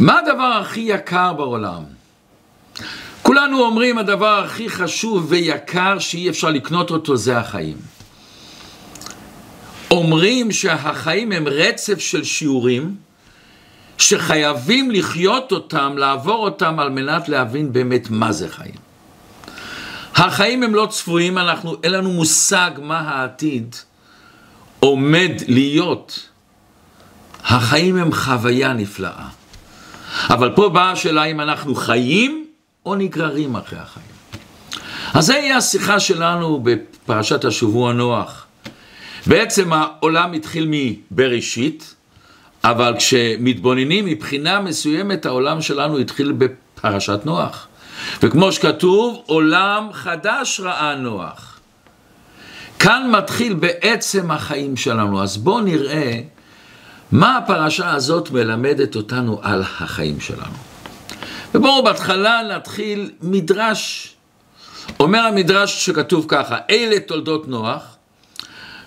מה הדבר הכי יקר בעולם? כולנו אומרים הדבר הכי חשוב ויקר שאי אפשר לקנות אותו זה החיים. אומרים שהחיים הם רצף של שיעורים שחייבים לחיות אותם, לעבור אותם על מנת להבין באמת מה זה חיים. החיים הם לא צפויים, אנחנו, אין לנו מושג מה העתיד עומד להיות. החיים הם חוויה נפלאה. אבל פה באה השאלה אם אנחנו חיים או נגררים אחרי החיים. אז זה יהיה השיחה שלנו בפרשת השבוע נוח. בעצם העולם התחיל מבראשית, אבל כשמתבוננים מבחינה מסוימת העולם שלנו התחיל בפרשת נוח. וכמו שכתוב, עולם חדש ראה נוח. כאן מתחיל בעצם החיים שלנו. אז בואו נראה מה הפרשה הזאת מלמדת אותנו על החיים שלנו. ובואו בהתחלה נתחיל מדרש. אומר המדרש שכתוב ככה, אלה תולדות נוח,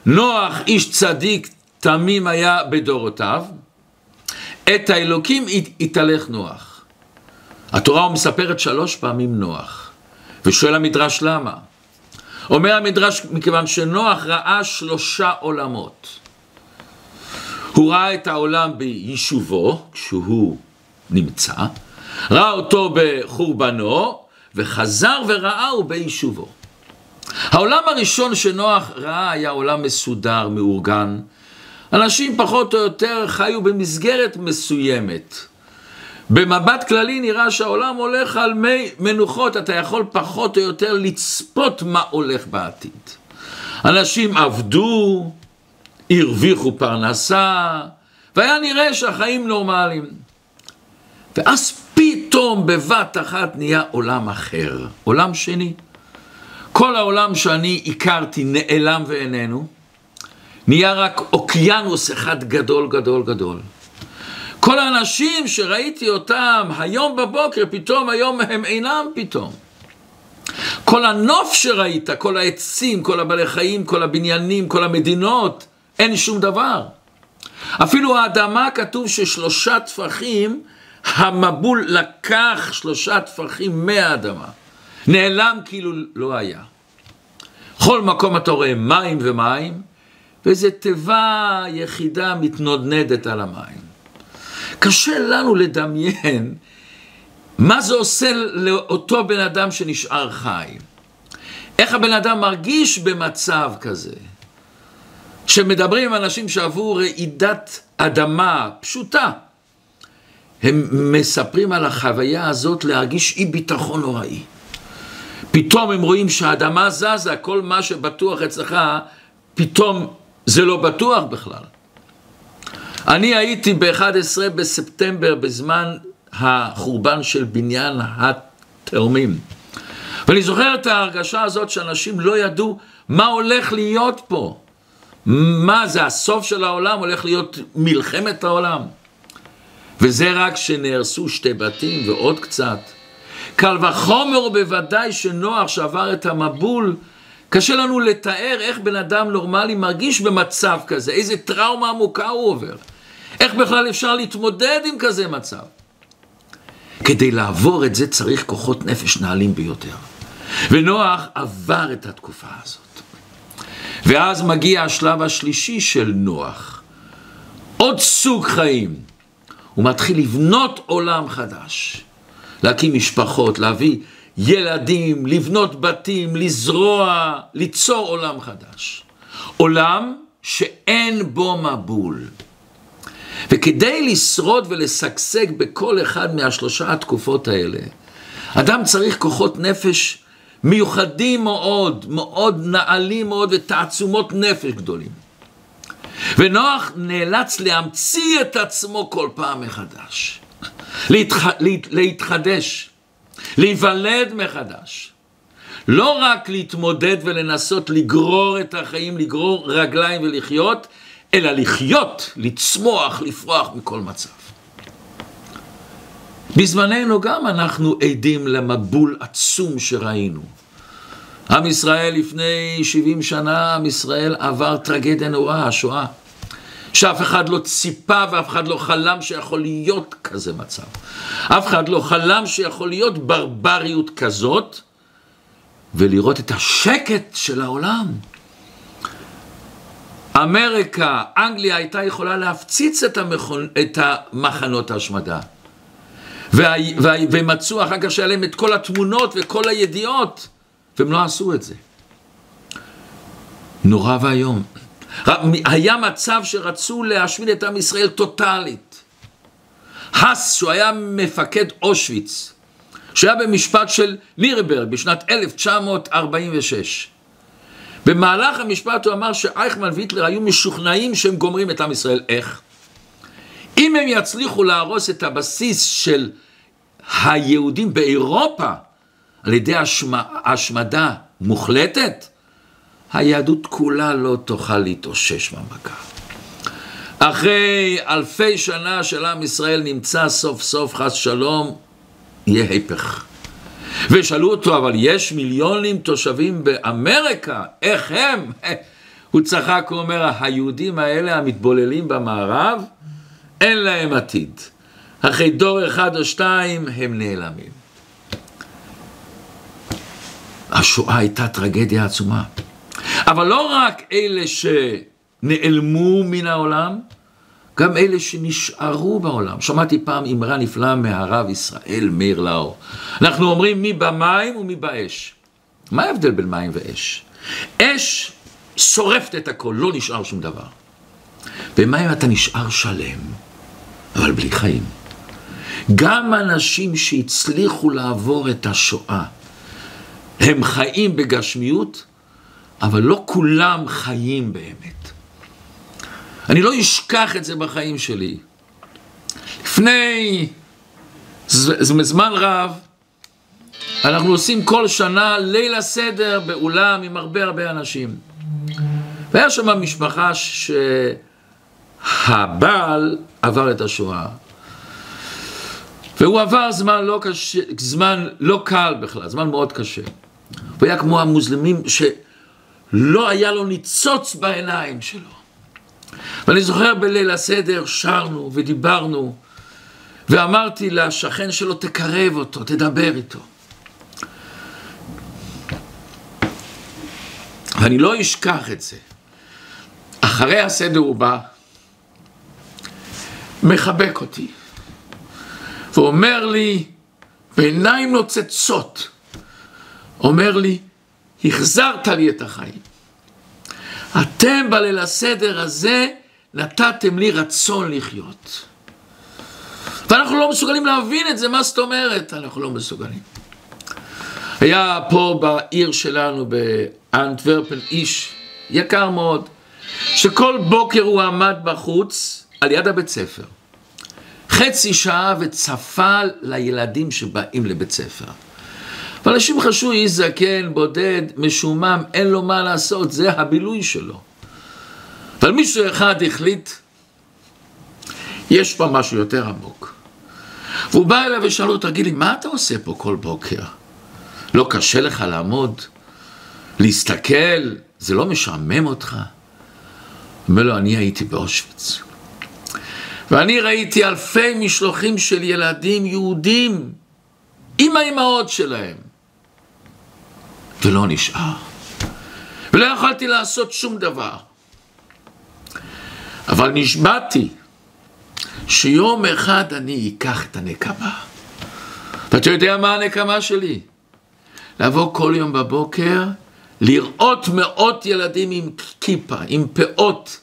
נוח איש צדיק תמים היה בדורותיו, את האלוקים התהלך נוח. התורה מספרת שלוש פעמים נוח, ושואל המדרש למה? אומר המדרש מכיוון שנוח ראה שלושה עולמות. הוא ראה את העולם ביישובו, כשהוא נמצא, ראה אותו בחורבנו, וחזר וראהו ביישובו. העולם הראשון שנוח ראה היה עולם מסודר, מאורגן. אנשים פחות או יותר חיו במסגרת מסוימת. במבט כללי נראה שהעולם הולך על מי מנוחות, אתה יכול פחות או יותר לצפות מה הולך בעתיד. אנשים עבדו, הרוויחו פרנסה, והיה נראה שהחיים נורמליים. ואז פתאום בבת אחת נהיה עולם אחר, עולם שני. כל העולם שאני הכרתי נעלם ואיננו, נהיה רק אוקיינוס אחד גדול גדול גדול. כל האנשים שראיתי אותם היום בבוקר, פתאום היום הם אינם פתאום. כל הנוף שראית, כל העצים, כל הבעלי חיים, כל הבניינים, כל המדינות, אין שום דבר. אפילו האדמה כתוב ששלושה טפחים, המבול לקח שלושה טפחים מהאדמה. נעלם כאילו לא היה. בכל מקום אתה רואה מים ומים, ואיזו תיבה יחידה מתנודנדת על המים. קשה לנו לדמיין מה זה עושה לאותו בן אדם שנשאר חי. איך הבן אדם מרגיש במצב כזה. שמדברים עם אנשים שעברו רעידת אדמה פשוטה, הם מספרים על החוויה הזאת להרגיש אי ביטחון נוראי. פתאום הם רואים שהאדמה זזה, כל מה שבטוח אצלך, פתאום זה לא בטוח בכלל. אני הייתי ב-11 בספטמבר בזמן החורבן של בניין התאומים. ואני זוכר את ההרגשה הזאת שאנשים לא ידעו מה הולך להיות פה. מה זה הסוף של העולם, הולך להיות מלחמת העולם. וזה רק שנהרסו שתי בתים ועוד קצת. קל וחומר בוודאי שנוח שעבר את המבול, קשה לנו לתאר איך בן אדם נורמלי מרגיש במצב כזה, איזה טראומה עמוקה הוא עובר. איך בכלל אפשר להתמודד עם כזה מצב? כדי לעבור את זה צריך כוחות נפש נעלים ביותר. ונוח עבר את התקופה הזאת. ואז מגיע השלב השלישי של נוח. עוד סוג חיים. הוא מתחיל לבנות עולם חדש. להקים משפחות, להביא ילדים, לבנות בתים, לזרוע, ליצור עולם חדש. עולם שאין בו מבול. וכדי לשרוד ולשגשג בכל אחד מהשלושה התקופות האלה, אדם צריך כוחות נפש מיוחדים מאוד, מאוד נעלים מאוד ותעצומות נפש גדולים. ונוח נאלץ להמציא את עצמו כל פעם מחדש, להתח... להת... להתחדש, להיוולד מחדש. לא רק להתמודד ולנסות לגרור את החיים, לגרור רגליים ולחיות, אלא לחיות, לצמוח, לפרוח מכל מצב. בזמננו גם אנחנו עדים למבול עצום שראינו. עם ישראל לפני 70 שנה, עם ישראל עבר טרגדיה נוראה, השואה. שאף אחד לא ציפה ואף אחד לא חלם שיכול להיות כזה מצב. אף אחד לא חלם שיכול להיות ברבריות כזאת, ולראות את השקט של העולם. אמריקה, אנגליה הייתה יכולה להפציץ את, המכון, את המחנות ההשמדה. והם מצאו אחר כך שהיה להם את כל התמונות וכל הידיעות, והם לא עשו את זה. נורא ואיום. היה מצב שרצו להשמיד את עם ישראל טוטאלית. האס, שהוא היה מפקד אושוויץ, שהיה במשפט של נירברג בשנת 1946. במהלך המשפט הוא אמר שאייכמן והיטלר היו משוכנעים שהם גומרים את עם ישראל. איך? אם הם יצליחו להרוס את הבסיס של היהודים באירופה על ידי השמדה מוחלטת, היהדות כולה לא תוכל להתאושש מהמכה. אחרי אלפי שנה של עם ישראל נמצא סוף סוף חס שלום, יהיה היפך. ושאלו אותו, אבל יש מיליונים תושבים באמריקה, איך הם? הוא צחק, הוא אומר, היהודים האלה המתבוללים במערב, אין להם עתיד. אחרי דור אחד או שתיים הם נעלמים. השואה הייתה טרגדיה עצומה. אבל לא רק אלה שנעלמו מן העולם, גם אלה שנשארו בעולם. שמעתי פעם אמרה נפלאה מהרב ישראל מאיר לאור. אנחנו אומרים מי במים ומי באש. מה ההבדל בין מים ואש? אש שורפת את הכל, לא נשאר שום דבר. במים אתה נשאר שלם, אבל בלי חיים. גם אנשים שהצליחו לעבור את השואה, הם חיים בגשמיות, אבל לא כולם חיים באמת. אני לא אשכח את זה בחיים שלי. לפני זמן רב, אנחנו עושים כל שנה ליל הסדר באולם עם הרבה הרבה אנשים. והיה שם משפחה שהבעל עבר את השואה. והוא עבר זמן לא, קשה, זמן לא קל בכלל, זמן מאוד קשה. הוא היה כמו המוסלמים שלא היה לו ניצוץ בעיניים שלו. ואני זוכר בליל הסדר שרנו ודיברנו, ואמרתי לשכן שלו, תקרב אותו, תדבר איתו. ואני לא אשכח את זה. אחרי הסדר הוא בא, מחבק אותי, ואומר לי, בעיניים נוצצות, אומר לי, החזרת לי את החיים. אתם בליל הסדר הזה נתתם לי רצון לחיות. ואנחנו לא מסוגלים להבין את זה, מה זאת אומרת? אנחנו לא מסוגלים. היה פה בעיר שלנו, באנטוורפן, איש יקר מאוד, שכל בוקר הוא עמד בחוץ על יד הבית ספר. חצי שעה וצפה לילדים שבאים לבית ספר. ואנשים חשבו, איש זקן, בודד, משומם, אין לו מה לעשות, זה הבילוי שלו. אבל מישהו אחד החליט, יש פה משהו יותר עמוק. והוא בא אליו ושאל לו, תגיד לי, מה אתה עושה פה כל בוקר? לא קשה לך לעמוד? להסתכל? זה לא משעמם אותך? אומר לו, אני הייתי באושוויץ. ואני ראיתי אלפי משלוחים של ילדים יהודים עם האימהות שלהם. ולא נשאר. ולא יכולתי לעשות שום דבר. אבל נשבעתי שיום אחד אני אקח את הנקמה. ואתה יודע מה הנקמה שלי? לבוא כל יום בבוקר, לראות מאות ילדים עם כיפה, עם פאות.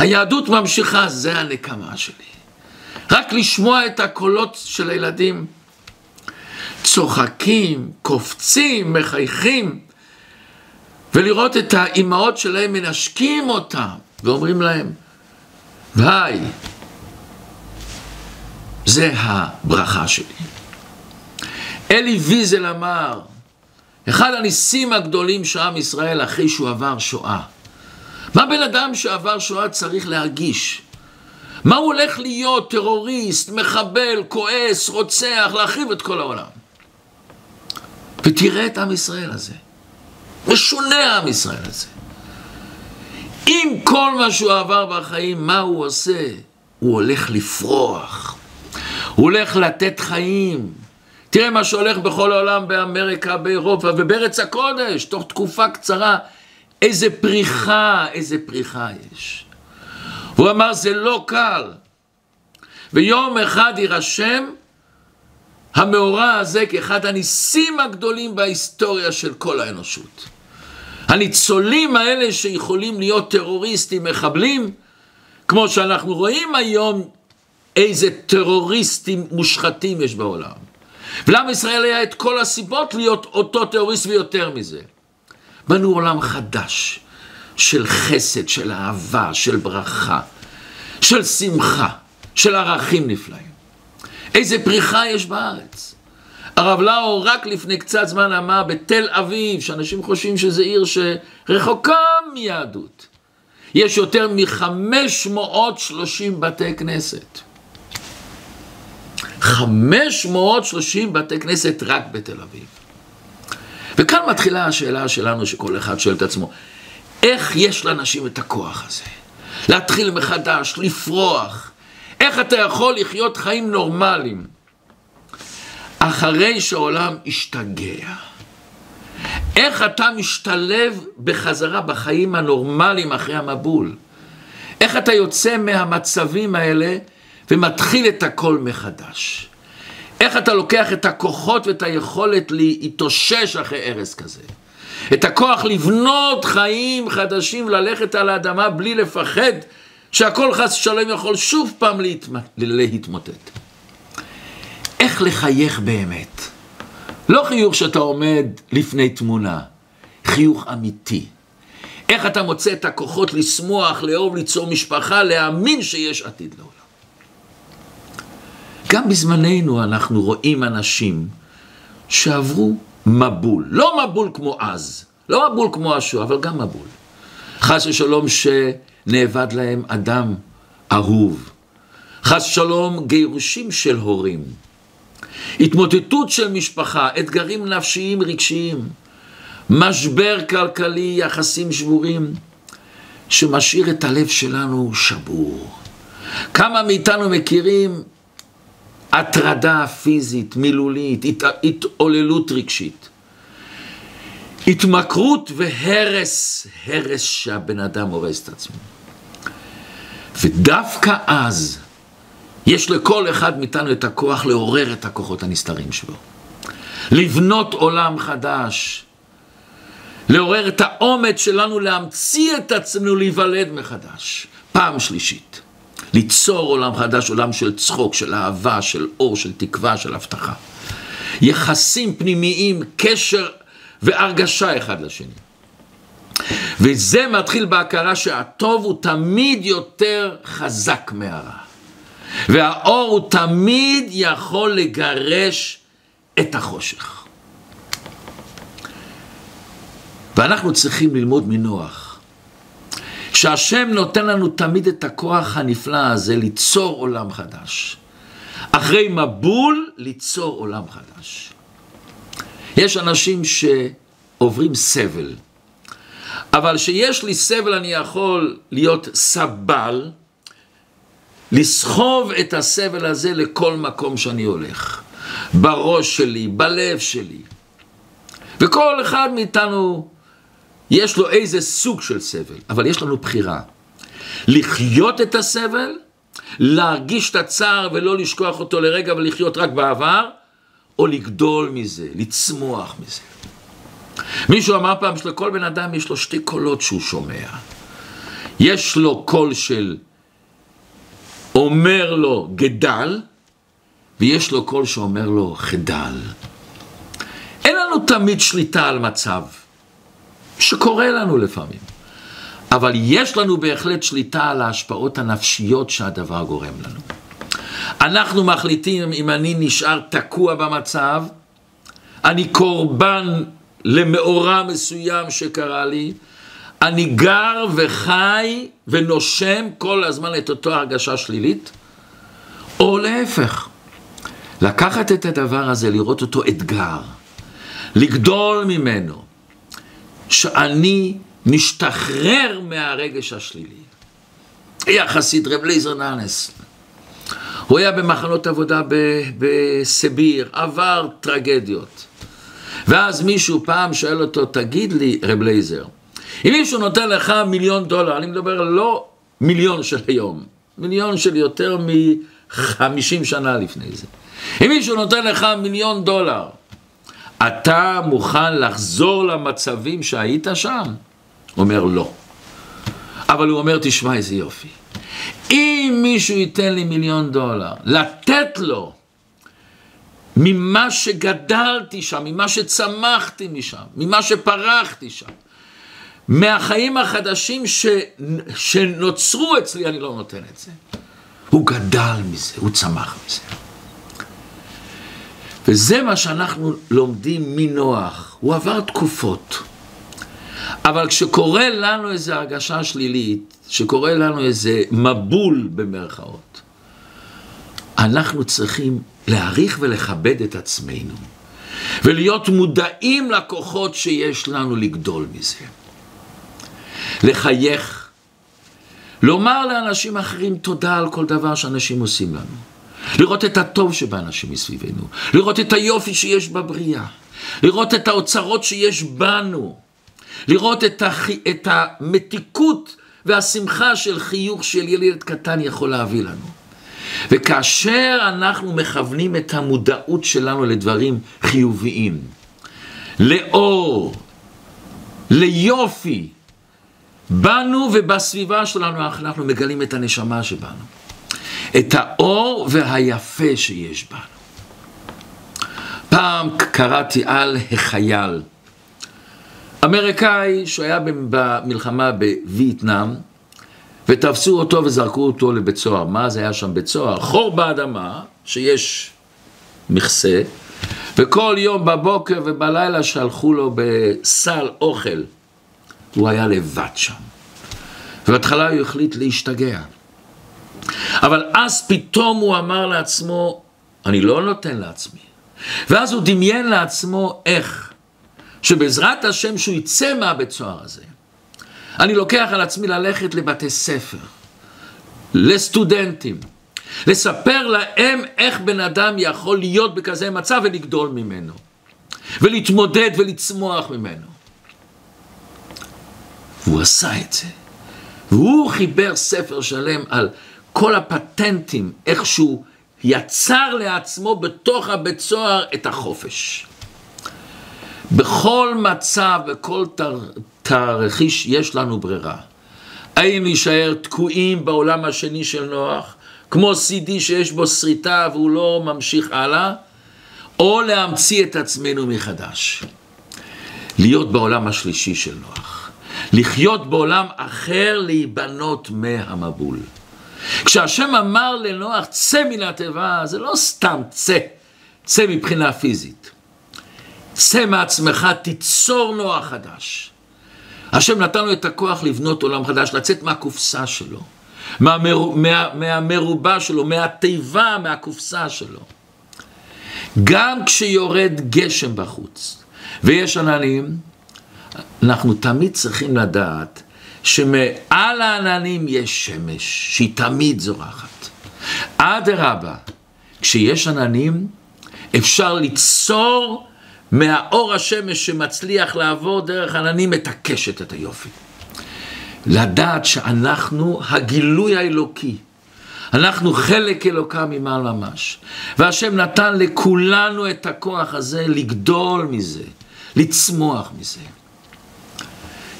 היהדות ממשיכה, זה הנקמה שלי. רק לשמוע את הקולות של הילדים. צוחקים, קופצים, מחייכים, ולראות את האימהות שלהם מנשקים אותם ואומרים להם, ביי, זה הברכה שלי. אלי ויזל אמר, אחד הניסים הגדולים שעם ישראל אחרי שהוא עבר שואה. מה בן אדם שעבר שואה צריך להרגיש? מה הוא הולך להיות? טרוריסט, מחבל, כועס, רוצח, להחריב את כל העולם. ותראה את עם ישראל הזה. משונה העם ישראל הזה. עם כל מה שהוא עבר בחיים, מה הוא עושה? הוא הולך לפרוח, הוא הולך לתת חיים. תראה מה שהולך בכל העולם, באמריקה, באירופה ובארץ הקודש, תוך תקופה קצרה, איזה פריחה, איזה פריחה יש. הוא אמר, זה לא קל. ויום אחד יירשם המאורע הזה כאחד הניסים הגדולים בהיסטוריה של כל האנושות. הניצולים האלה שיכולים להיות טרוריסטים, מחבלים, כמו שאנחנו רואים היום איזה טרוריסטים מושחתים יש בעולם. ולעם ישראל היה את כל הסיבות להיות אותו טרוריסט ויותר מזה. בנו עולם חדש של חסד, של אהבה, של ברכה, של שמחה, של ערכים נפלאים. איזה פריחה יש בארץ. הרב לאו רק לפני קצת זמן אמר בתל אביב, שאנשים חושבים שזו עיר שרחוקה מיהדות. יש יותר מ-530 בתי כנסת. 530 בתי כנסת רק בתל אביב. וכאן מתחילה השאלה שלנו, שכל אחד שואל את עצמו, איך יש לאנשים את הכוח הזה? להתחיל מחדש, לפרוח. איך אתה יכול לחיות חיים נורמליים? אחרי שהעולם השתגע. איך אתה משתלב בחזרה בחיים הנורמליים אחרי המבול? איך אתה יוצא מהמצבים האלה ומתחיל את הכל מחדש? איך אתה לוקח את הכוחות ואת היכולת להתאושש אחרי הרס כזה? את הכוח לבנות חיים חדשים, ללכת על האדמה בלי לפחד שהכל חס ושלום יכול שוב פעם להתמוטט. איך לחייך באמת. לא חיוך שאתה עומד לפני תמונה, חיוך אמיתי. איך אתה מוצא את הכוחות לשמוח, לאהוב, ליצור משפחה, להאמין שיש עתיד לעולם. גם בזמננו אנחנו רואים אנשים שעברו מבול. לא מבול כמו אז, לא מבול כמו השואה, אבל גם מבול. חס ושלום שנאבד להם אדם אהוב. חס ושלום גירושים של הורים. התמוטטות של משפחה, אתגרים נפשיים רגשיים, משבר כלכלי, יחסים שבורים, שמשאיר את הלב שלנו שבור. כמה מאיתנו מכירים הטרדה פיזית, מילולית, הת... התעוללות רגשית. התמכרות והרס, הרס שהבן אדם הורס את עצמו. ודווקא אז, יש לכל אחד מאיתנו את הכוח לעורר את הכוחות הנסתרים שלו. לבנות עולם חדש. לעורר את האומץ שלנו להמציא את עצמנו, להיוולד מחדש. פעם שלישית. ליצור עולם חדש, עולם של צחוק, של אהבה, של אור, של תקווה, של הבטחה. יחסים פנימיים, קשר והרגשה אחד לשני. וזה מתחיל בהכרה שהטוב הוא תמיד יותר חזק מהרע. והאור הוא תמיד יכול לגרש את החושך. ואנחנו צריכים ללמוד מנוח, שהשם נותן לנו תמיד את הכוח הנפלא הזה ליצור עולם חדש. אחרי מבול, ליצור עולם חדש. יש אנשים שעוברים סבל, אבל שיש לי סבל אני יכול להיות סבל, לסחוב את הסבל הזה לכל מקום שאני הולך. בראש שלי, בלב שלי. וכל אחד מאיתנו יש לו איזה סוג של סבל, אבל יש לנו בחירה. לחיות את הסבל, להרגיש את הצער ולא לשכוח אותו לרגע ולחיות רק בעבר, או לגדול מזה, לצמוח מזה. מישהו אמר פעם שלכל בן אדם יש לו שתי קולות שהוא שומע. יש לו קול של אומר לו גדל, ויש לו קול שאומר לו חדל. אין לנו תמיד שליטה על מצב, שקורה לנו לפעמים, אבל יש לנו בהחלט שליטה על ההשפעות הנפשיות שהדבר גורם לנו. אנחנו מחליטים אם אני נשאר תקוע במצב, אני קורבן למאורע מסוים שקרה לי, אני גר וחי ונושם כל הזמן את אותו הרגשה שלילית, או להפך, לקחת את הדבר הזה, לראות אותו אתגר, לגדול ממנו, שאני נשתחרר מהרגש השלילי. היה חסיד רב לייזר נאנס. הוא היה במחנות עבודה בסיביר, עבר טרגדיות. ואז מישהו פעם שואל אותו, תגיד לי, רב לייזר, אם מישהו נותן לך מיליון דולר, אני מדבר לא מיליון של היום, מיליון של יותר מ-50 שנה לפני זה. אם מישהו נותן לך מיליון דולר, אתה מוכן לחזור למצבים שהיית שם? אומר לא. אבל הוא אומר, תשמע איזה יופי. אם מישהו ייתן לי מיליון דולר, לתת לו ממה שגדלתי שם, ממה שצמחתי משם, ממה שפרחתי שם, מהחיים החדשים ש... שנוצרו אצלי, אני לא נותן את זה. הוא גדל מזה, הוא צמח מזה. וזה מה שאנחנו לומדים מנוח. הוא עבר תקופות. אבל כשקורה לנו איזו הרגשה שלילית, שקורה לנו איזה מבול במרכאות, אנחנו צריכים להעריך ולכבד את עצמנו, ולהיות מודעים לכוחות שיש לנו לגדול מזה. לחייך, לומר לאנשים אחרים תודה על כל דבר שאנשים עושים לנו. לראות את הטוב שבאנשים מסביבנו, לראות את היופי שיש בבריאה, לראות את האוצרות שיש בנו, לראות את, הח... את המתיקות והשמחה של חיוך של ילד קטן יכול להביא לנו. וכאשר אנחנו מכוונים את המודעות שלנו לדברים חיוביים, לאור, ליופי, בנו ובסביבה שלנו אנחנו מגלים את הנשמה שבנו. את האור והיפה שיש בנו. פעם קראתי על החייל, אמריקאי שהיה במלחמה בווייטנאם, ותפסו אותו וזרקו אותו לבית סוהר. מה זה היה שם בית סוהר? חור באדמה, שיש מכסה, וכל יום בבוקר ובלילה שלחו לו בסל אוכל. הוא היה לבד שם. ובהתחלה הוא החליט להשתגע. אבל אז פתאום הוא אמר לעצמו, אני לא נותן לעצמי. ואז הוא דמיין לעצמו איך שבעזרת השם שהוא יצא מהבית סוהר הזה, אני לוקח על עצמי ללכת לבתי ספר, לסטודנטים, לספר להם איך בן אדם יכול להיות בכזה מצב ולגדול ממנו, ולהתמודד ולצמוח ממנו. והוא עשה את זה. והוא חיבר ספר שלם על כל הפטנטים, איך שהוא יצר לעצמו בתוך הבית סוהר את החופש. בכל מצב, בכל תרחיש, יש לנו ברירה. האם להישאר תקועים בעולם השני של נוח, כמו CD שיש בו שריטה והוא לא ממשיך הלאה, או להמציא את עצמנו מחדש. להיות בעולם השלישי של נוח. לחיות בעולם אחר, להיבנות מהמבול. כשהשם אמר לנוח, צא מן התיבה, זה לא סתם צא, צא מבחינה פיזית. צא מעצמך, תיצור נוח חדש. השם נתן לו את הכוח לבנות עולם חדש, לצאת מהקופסה שלו, מהמר, מה, מהמרובע שלו, מהתיבה, מהקופסה שלו. גם כשיורד גשם בחוץ ויש עננים, אנחנו תמיד צריכים לדעת שמעל העננים יש שמש, שהיא תמיד זורחת. אדרבה, כשיש עננים, אפשר ליצור מהאור השמש שמצליח לעבור דרך עננים מתעקשת את היופי. לדעת שאנחנו הגילוי האלוקי. אנחנו חלק אלוקה ממעל ממש. והשם נתן לכולנו את הכוח הזה לגדול מזה, לצמוח מזה.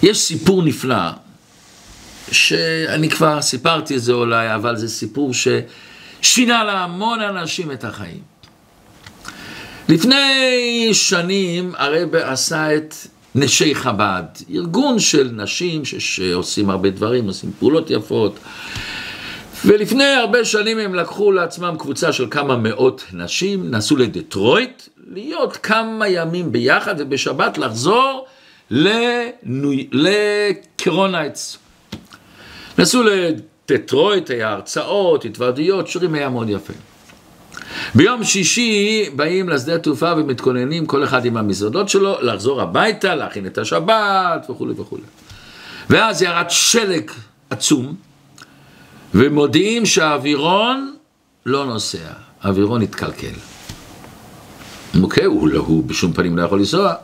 יש סיפור נפלא, שאני כבר סיפרתי את זה אולי, אבל זה סיפור ששינה להמון אנשים את החיים. לפני שנים הרב עשה את נשי חב"ד, ארגון של נשים שעושים הרבה דברים, עושים פעולות יפות. ולפני הרבה שנים הם לקחו לעצמם קבוצה של כמה מאות נשים, נסעו לדטרויט, להיות כמה ימים ביחד ובשבת לחזור לקרונייטס. נסעו לדטרויט, היה הרצאות, התוועדויות, שירים היה מאוד יפה. ביום שישי באים לשדה התעופה ומתכוננים כל אחד עם המזוודות שלו לחזור הביתה, להכין את השבת וכולי וכולי. ואז ירד שלג עצום, ומודיעים שהאווירון לא נוסע, האווירון התקלקל. אוקיי, הוא, לא, הוא בשום פנים לא יכול לנסוע.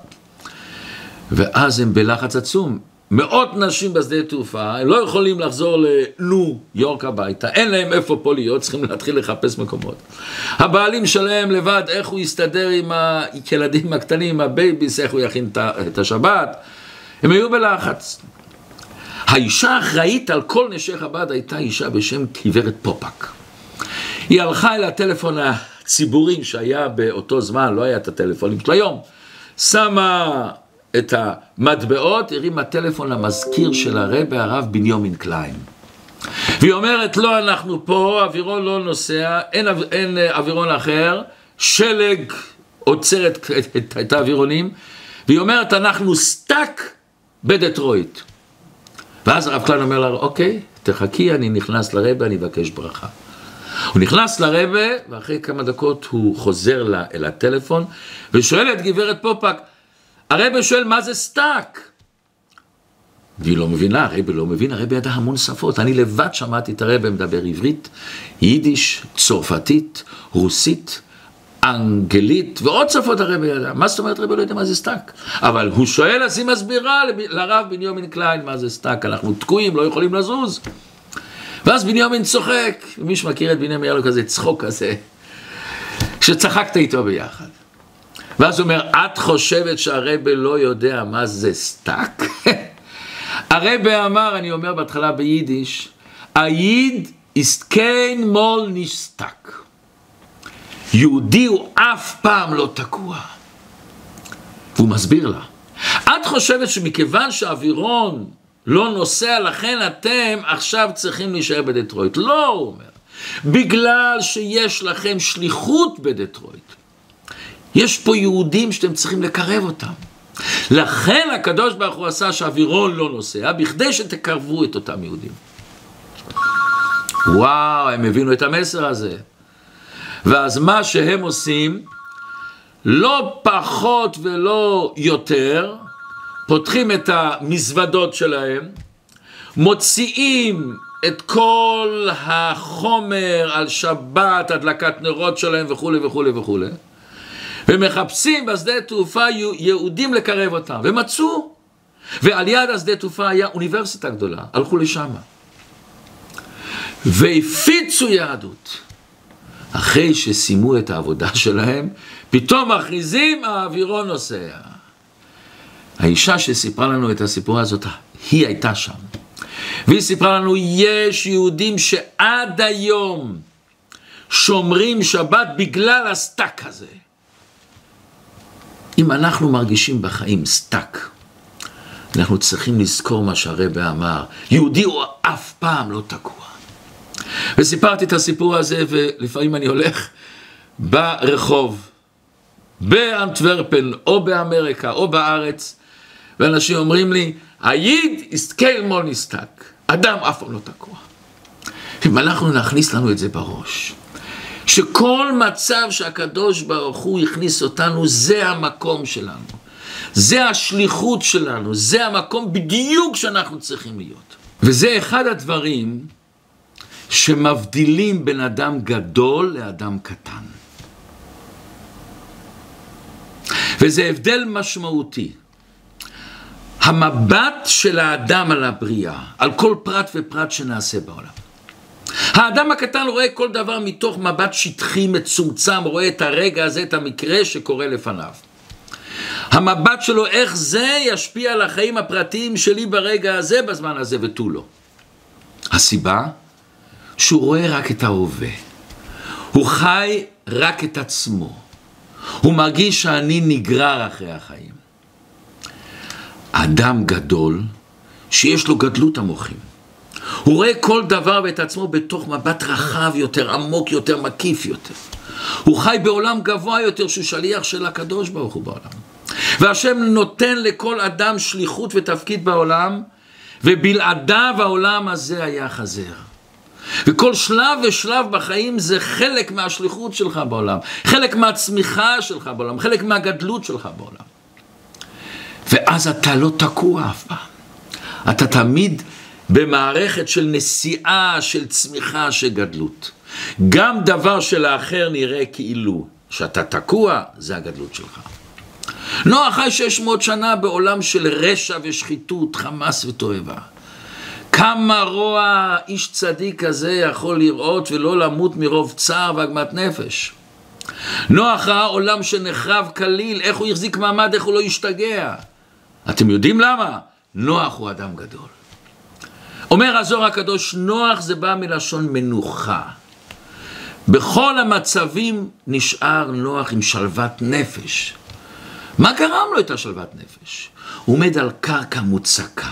ואז הם בלחץ עצום. מאות נשים בשדה תעופה, הם לא יכולים לחזור לניו יורק הביתה, אין להם איפה פה להיות, צריכים להתחיל לחפש מקומות. הבעלים שלהם לבד, איך הוא יסתדר עם הילדים הקטנים, עם ה babies, איך הוא יכין את השבת, הם היו בלחץ. האישה האחראית על כל נשי חב"ד הייתה אישה בשם גברת פופק. היא הלכה אל הטלפון הציבורי שהיה באותו זמן, לא היה את הטלפונים של היום, שמה את המטבעות, הרימה טלפון למזכיר של הרבי, הרב בנימין קליין. והיא אומרת, לא, אנחנו פה, אווירון לא נוסע, אין, אין אווירון אחר, שלג עוצר את, את, את, את האווירונים, והיא אומרת, אנחנו stuck בדטרויט. ואז הרב קליין אומר לה, אוקיי, תחכי, אני נכנס לרבי, אני אבקש ברכה. הוא נכנס לרבי, ואחרי כמה דקות הוא חוזר לה, אל הטלפון, ושואל את גברת פופק, הרבי שואל מה זה stuck? והיא לא מבינה, הרבי לא מבין, הרבי ידע המון שפות. אני לבד שמעתי את הרבי מדבר עברית, יידיש, צרפתית, רוסית, אנגלית ועוד שפות הרבי ידע. מה זאת אומרת הרבי לא יודע מה זה stuck? אבל הוא שואל, אז היא מסבירה לרב בנימין קליין מה זה stuck, אנחנו תקועים, לא יכולים לזוז. ואז בנימין צוחק, מי שמכיר את בנימין היה לו כזה צחוק כזה, שצחקת איתו ביחד. ואז הוא אומר, את חושבת שהרבי לא יודע מה זה stuck? הרבי אמר, אני אומר בהתחלה ביידיש, א ייד איז קיינמאל ניט stuck. יהודי הוא אף פעם לא תקוע. והוא מסביר לה, את חושבת שמכיוון שהאווירון לא נוסע, לכן אתם עכשיו צריכים להישאר בדטרויט. לא, הוא אומר, בגלל שיש לכם שליחות בדטרויט. יש פה יהודים שאתם צריכים לקרב אותם. לכן הקדוש ברוך הוא עשה שאווירון לא נוסע, בכדי שתקרבו את אותם יהודים. וואו, הם הבינו את המסר הזה. ואז מה שהם עושים, לא פחות ולא יותר, פותחים את המזוודות שלהם, מוציאים את כל החומר על שבת, הדלקת נרות שלהם וכולי וכולי וכולי. ומחפשים בשדה תעופה יהודים לקרב אותם, ומצאו. ועל יד השדה תעופה היה אוניברסיטה גדולה, הלכו לשם. והפיצו יהדות. אחרי שסיימו את העבודה שלהם, פתאום מכריזים, האווירון נוסע. האישה שסיפרה לנו את הסיפור הזאת, היא הייתה שם. והיא סיפרה לנו, יש יהודים שעד היום שומרים שבת בגלל ה stuck הזה. אם אנחנו מרגישים בחיים stuck, אנחנו צריכים לזכור מה שהרבי אמר, יהודי הוא אף פעם לא תקוע. וסיפרתי את הסיפור הזה, ולפעמים אני הולך ברחוב, באנטוורפן, או באמריקה, או בארץ, ואנשים אומרים לי, היד יסתכל מול נסתק, אדם אף פעם לא תקוע. אם אנחנו נכניס לנו את זה בראש, שכל מצב שהקדוש ברוך הוא הכניס אותנו, זה המקום שלנו. זה השליחות שלנו, זה המקום בדיוק שאנחנו צריכים להיות. וזה אחד הדברים שמבדילים בין אדם גדול לאדם קטן. וזה הבדל משמעותי. המבט של האדם על הבריאה, על כל פרט ופרט שנעשה בעולם. האדם הקטן רואה כל דבר מתוך מבט שטחי מצומצם, רואה את הרגע הזה, את המקרה שקורה לפניו. המבט שלו, איך זה ישפיע על החיים הפרטיים שלי ברגע הזה, בזמן הזה, ותו לא. הסיבה? שהוא רואה רק את ההווה. הוא חי רק את עצמו. הוא מרגיש שאני נגרר אחרי החיים. אדם גדול, שיש לו גדלות המוחים. הוא רואה כל דבר ואת עצמו בתוך מבט רחב יותר, עמוק יותר, מקיף יותר. הוא חי בעולם גבוה יותר שהוא שליח של הקדוש ברוך הוא בעולם. והשם נותן לכל אדם שליחות ותפקיד בעולם, ובלעדיו העולם הזה היה חזר. וכל שלב ושלב בחיים זה חלק מהשליחות שלך בעולם, חלק מהצמיחה שלך בעולם, חלק מהגדלות שלך בעולם. ואז אתה לא תקוע אף פעם. אתה תמיד במערכת של נסיעה, של צמיחה, של גדלות. גם דבר שלאחר נראה כאילו שאתה תקוע, זה הגדלות שלך. נוח חי 600 שנה בעולם של רשע ושחיתות, חמאס ותועבה. כמה רוע איש צדיק כזה יכול לראות ולא למות מרוב צער ועגמת נפש. נוח ראה עולם שנחרב כליל, איך הוא החזיק מעמד, איך הוא לא השתגע. אתם יודעים למה? נוח הוא אדם גדול. אומר הזוהר הקדוש, נוח זה בא מלשון מנוחה. בכל המצבים נשאר נוח עם שלוות נפש. מה גרם לו את השלוות נפש? הוא עומד על קרקע מוצקה.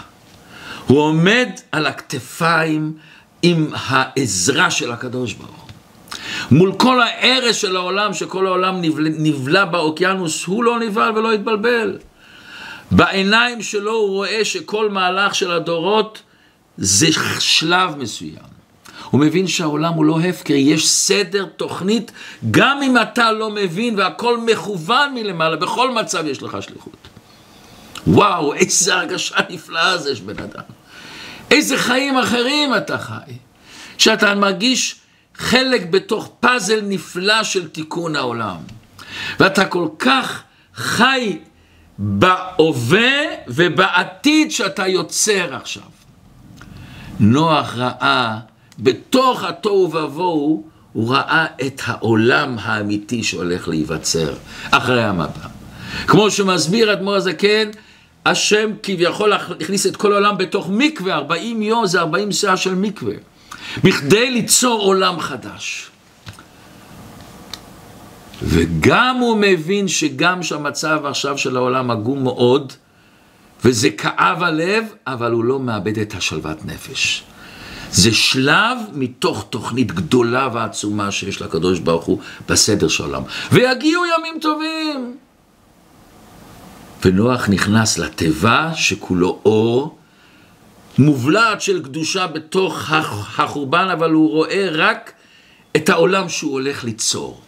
הוא עומד על הכתפיים עם העזרה של הקדוש ברוך הוא. מול כל ההרס של העולם, שכל העולם נבלע, נבלע באוקיינוס, הוא לא נבהל ולא התבלבל. בעיניים שלו הוא רואה שכל מהלך של הדורות זה שלב מסוים. הוא מבין שהעולם הוא לא הפקר, יש סדר, תוכנית, גם אם אתה לא מבין והכל מכוון מלמעלה, בכל מצב יש לך שליחות. וואו, איזה הרגשה נפלאה זה יש בן אדם. איזה חיים אחרים אתה חי. שאתה מרגיש חלק בתוך פאזל נפלא של תיקון העולם. ואתה כל כך חי בהווה ובעתיד שאתה יוצר עכשיו. נוח ראה בתוך התוהו ובוהו, הוא ראה את העולם האמיתי שהולך להיווצר אחרי המבע. כמו שמסביר אדמו"ר הזקן, השם כביכול הכניס את כל העולם בתוך מקווה, 40 יום זה 40 שעה של מקווה, בכדי ליצור עולם חדש. וגם הוא מבין שגם שהמצב עכשיו של העולם עגום מאוד, וזה כאב הלב, אבל הוא לא מאבד את השלוות נפש. זה שלב מתוך תוכנית גדולה ועצומה שיש לקדוש ברוך הוא בסדר של העולם. ויגיעו ימים טובים. ונוח נכנס לתיבה שכולו אור, מובלעת של קדושה בתוך החורבן, אבל הוא רואה רק את העולם שהוא הולך ליצור.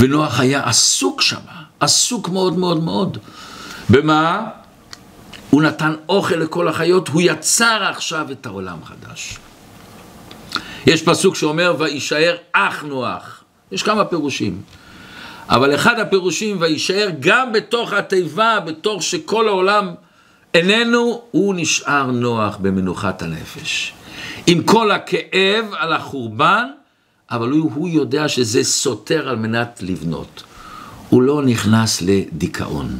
ונוח היה עסוק שם, עסוק מאוד מאוד מאוד. במה? הוא נתן אוכל לכל החיות, הוא יצר עכשיו את העולם חדש. יש פסוק שאומר, ויישאר אח נוח. יש כמה פירושים. אבל אחד הפירושים, ויישאר גם בתוך התיבה, בתוך שכל העולם איננו, הוא נשאר נוח במנוחת הנפש. עם כל הכאב על החורבן, אבל הוא, הוא יודע שזה סותר על מנת לבנות. הוא לא נכנס לדיכאון.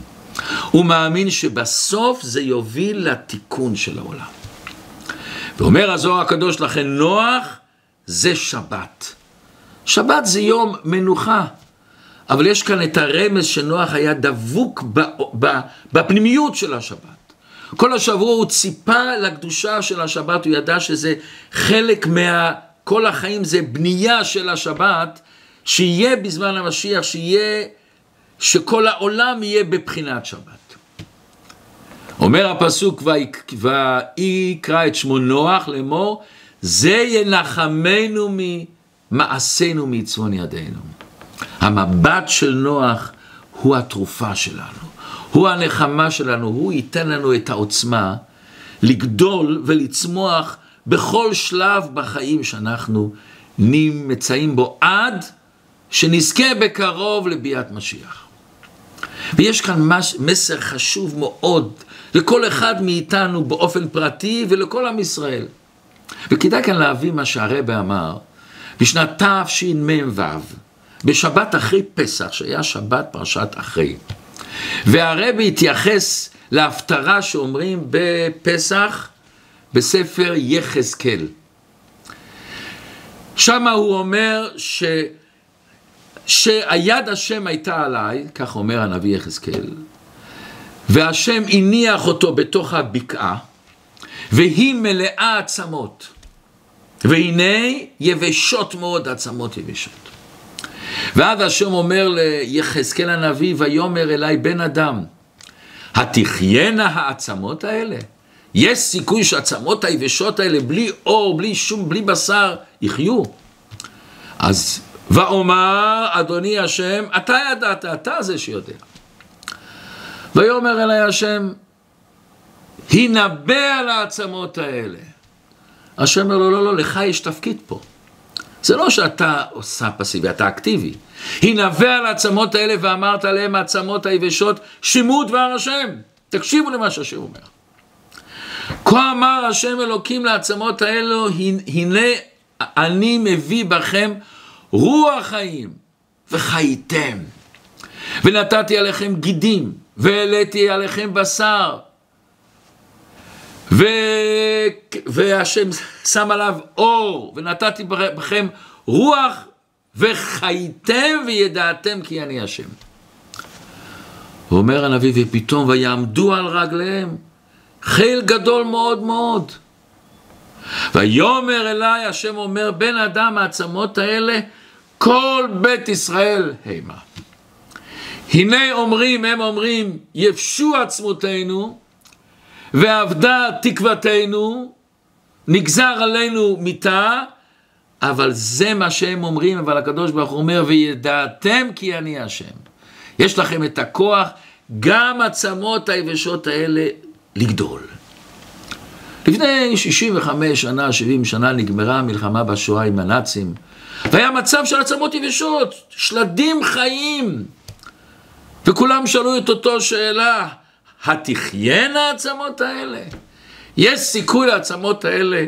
הוא מאמין שבסוף זה יוביל לתיקון של העולם. ואומר הזוהר הקדוש לכן, נוח זה שבת. שבת זה יום מנוחה, אבל יש כאן את הרמז שנוח היה דבוק בפנימיות של השבת. כל השבוע הוא ציפה לקדושה של השבת, הוא ידע שזה חלק מה... כל החיים זה בנייה של השבת, שיהיה בזמן המשיח, שיהיה שכל העולם יהיה בבחינת שבת. אומר הפסוק, ויקרא את שמו נוח לאמור, זה ינחמנו ממעשינו מצפון ידינו. המבט של נוח הוא התרופה שלנו, הוא הנחמה שלנו, הוא ייתן לנו את העוצמה לגדול ולצמוח בכל שלב בחיים שאנחנו נמצאים בו עד שנזכה בקרוב לביאת משיח. ויש כאן מש, מסר חשוב מאוד לכל אחד מאיתנו באופן פרטי ולכל עם ישראל. וכדאי כאן להביא מה שהרבא אמר בשנת תשמ"ו, בשבת אחרי פסח, שהיה שבת פרשת אחרי. והרבא התייחס להפטרה שאומרים בפסח בספר יחזקאל. שם הוא אומר ש... שהיד השם הייתה עליי, כך אומר הנביא יחזקאל, והשם הניח אותו בתוך הבקעה, והיא מלאה עצמות. והנה יבשות מאוד עצמות יבשות. ואז השם אומר ליחזקאל הנביא, ויאמר אליי בן אדם, התחיינה העצמות האלה? יש סיכוי שהעצמות היבשות האלה, בלי אור, בלי שום, בלי בשר, יחיו? אז ואומר, אדוני השם, אתה ידעת, אתה זה שיודע. ויאמר אלי השם, הנבא על העצמות האלה. השם אומר לו, לא, לא, לך יש תפקיד פה. זה לא שאתה עושה פסיבי, אתה אקטיבי. הנבא על העצמות האלה ואמרת עליהם העצמות היבשות, שימו דבר השם. תקשיבו למה שהשם אומר. כה אמר השם אלוקים לעצמות האלו, הנה אני מביא בכם רוח חיים, וחייתם. ונתתי עליכם גידים, והעליתי עליכם בשר. ו... והשם שם עליו אור, ונתתי בכם רוח, וחייתם וידעתם כי אני השם. ואומר הנביא, ופתאום ויעמדו על רגליהם חיל גדול מאוד מאוד. ויאמר אליי, השם אומר, בן אדם, העצמות האלה, כל בית ישראל המה. הנה אומרים, הם אומרים, יבשו עצמותינו, ואבדה תקוותנו, נגזר עלינו מיתה, אבל זה מה שהם אומרים, אבל הקדוש ברוך הוא אומר, וידעתם כי אני השם. יש לכם את הכוח, גם עצמות היבשות האלה, לגדול. לפני 65 שנה, 70 שנה, נגמרה המלחמה בשואה עם הנאצים, והיה מצב של עצמות יבשות, שלדים חיים. וכולם שאלו את אותו שאלה, התחיינה העצמות האלה? יש סיכוי לעצמות האלה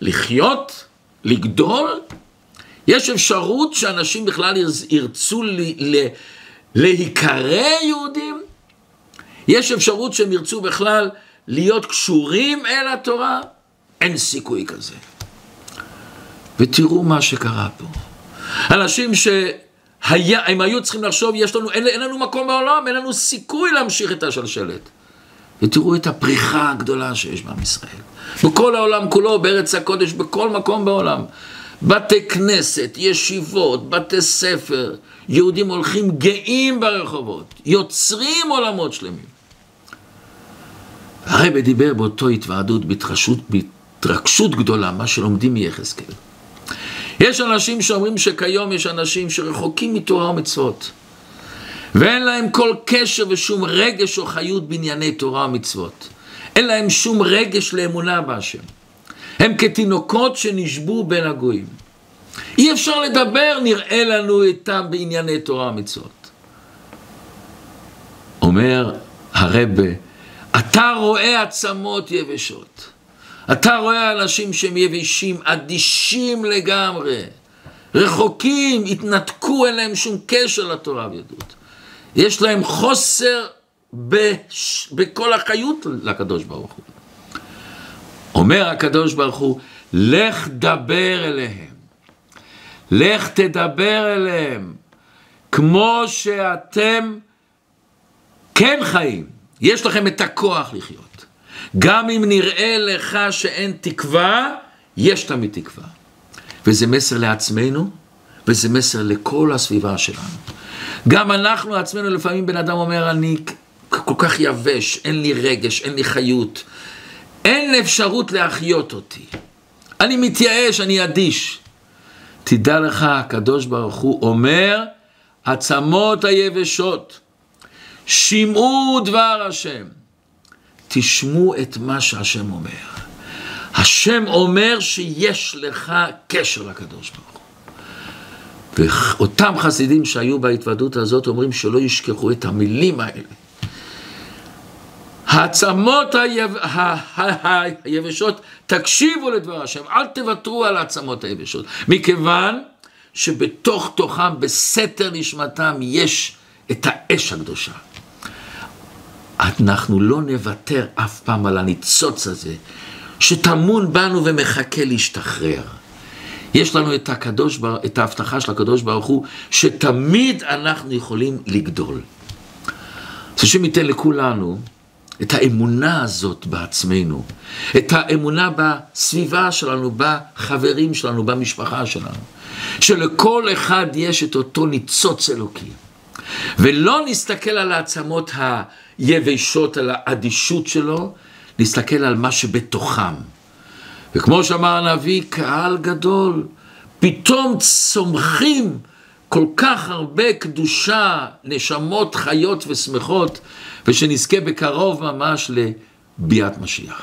לחיות, לגדול? יש אפשרות שאנשים בכלל ירצו להיקרא יהודים? יש אפשרות שהם ירצו בכלל להיות קשורים אל התורה? אין סיכוי כזה. ותראו מה שקרה פה. אנשים שהם היו צריכים לחשוב, יש לנו, אין, אין לנו מקום בעולם, אין לנו סיכוי להמשיך את השלשלת. ותראו את הפריחה הגדולה שיש בעם ישראל. בכל העולם כולו, בארץ הקודש, בכל מקום בעולם. בתי כנסת, ישיבות, בתי ספר, יהודים הולכים גאים ברחובות, יוצרים עולמות שלמים. הרב דיבר באותו התוועדות בהתרגשות, גדולה, מה שלומדים מיחזקאל. יש אנשים שאומרים שכיום יש אנשים שרחוקים מתורה ומצוות, ואין להם כל קשר ושום רגש או חיות בענייני תורה ומצוות. אין להם שום רגש לאמונה בהשם. הם כתינוקות שנשבו בין הגויים. אי אפשר לדבר, נראה לנו איתם בענייני תורה ומצוות. אומר הרבה, אתה רואה עצמות יבשות. אתה רואה אנשים שהם יבשים, אדישים לגמרי, רחוקים, התנתקו, אין להם שום קשר לתורה ויהדות. יש להם חוסר בש... בכל החיות לקדוש ברוך הוא. אומר הקדוש ברוך הוא, לך דבר אליהם. לך תדבר אליהם. כמו שאתם כן חיים. יש לכם את הכוח לחיות. גם אם נראה לך שאין תקווה, יש תמיד תקווה. וזה מסר לעצמנו, וזה מסר לכל הסביבה שלנו. גם אנחנו עצמנו, לפעמים בן אדם אומר, אני כל כך יבש, אין לי רגש, אין לי חיות, אין אפשרות להחיות אותי. אני מתייאש, אני אדיש. תדע לך, הקדוש ברוך הוא אומר, עצמות היבשות, שמעו דבר השם. תשמעו את מה שהשם אומר. השם אומר שיש לך קשר לקדוש ברוך הוא. ואותם חסידים שהיו בהתוודות הזאת אומרים שלא ישכחו את המילים האלה. העצמות היב... היבשות, תקשיבו לדבר השם, אל תוותרו על העצמות היבשות, מכיוון שבתוך תוכם, בסתר נשמתם, יש את האש הקדושה. אנחנו לא נוותר אף פעם על הניצוץ הזה, שטמון בנו ומחכה להשתחרר. יש לנו את, הקדוש, את ההבטחה של הקדוש ברוך הוא, שתמיד אנחנו יכולים לגדול. אז השם ייתן לכולנו את האמונה הזאת בעצמנו, את האמונה בסביבה שלנו, בחברים שלנו, במשפחה שלנו, שלכל אחד יש את אותו ניצוץ אלוקי. ולא נסתכל על העצמות היבשות, על האדישות שלו, נסתכל על מה שבתוכם. וכמו שאמר הנביא, קהל גדול, פתאום צומחים כל כך הרבה קדושה, נשמות חיות ושמחות, ושנזכה בקרוב ממש ביאת משיח.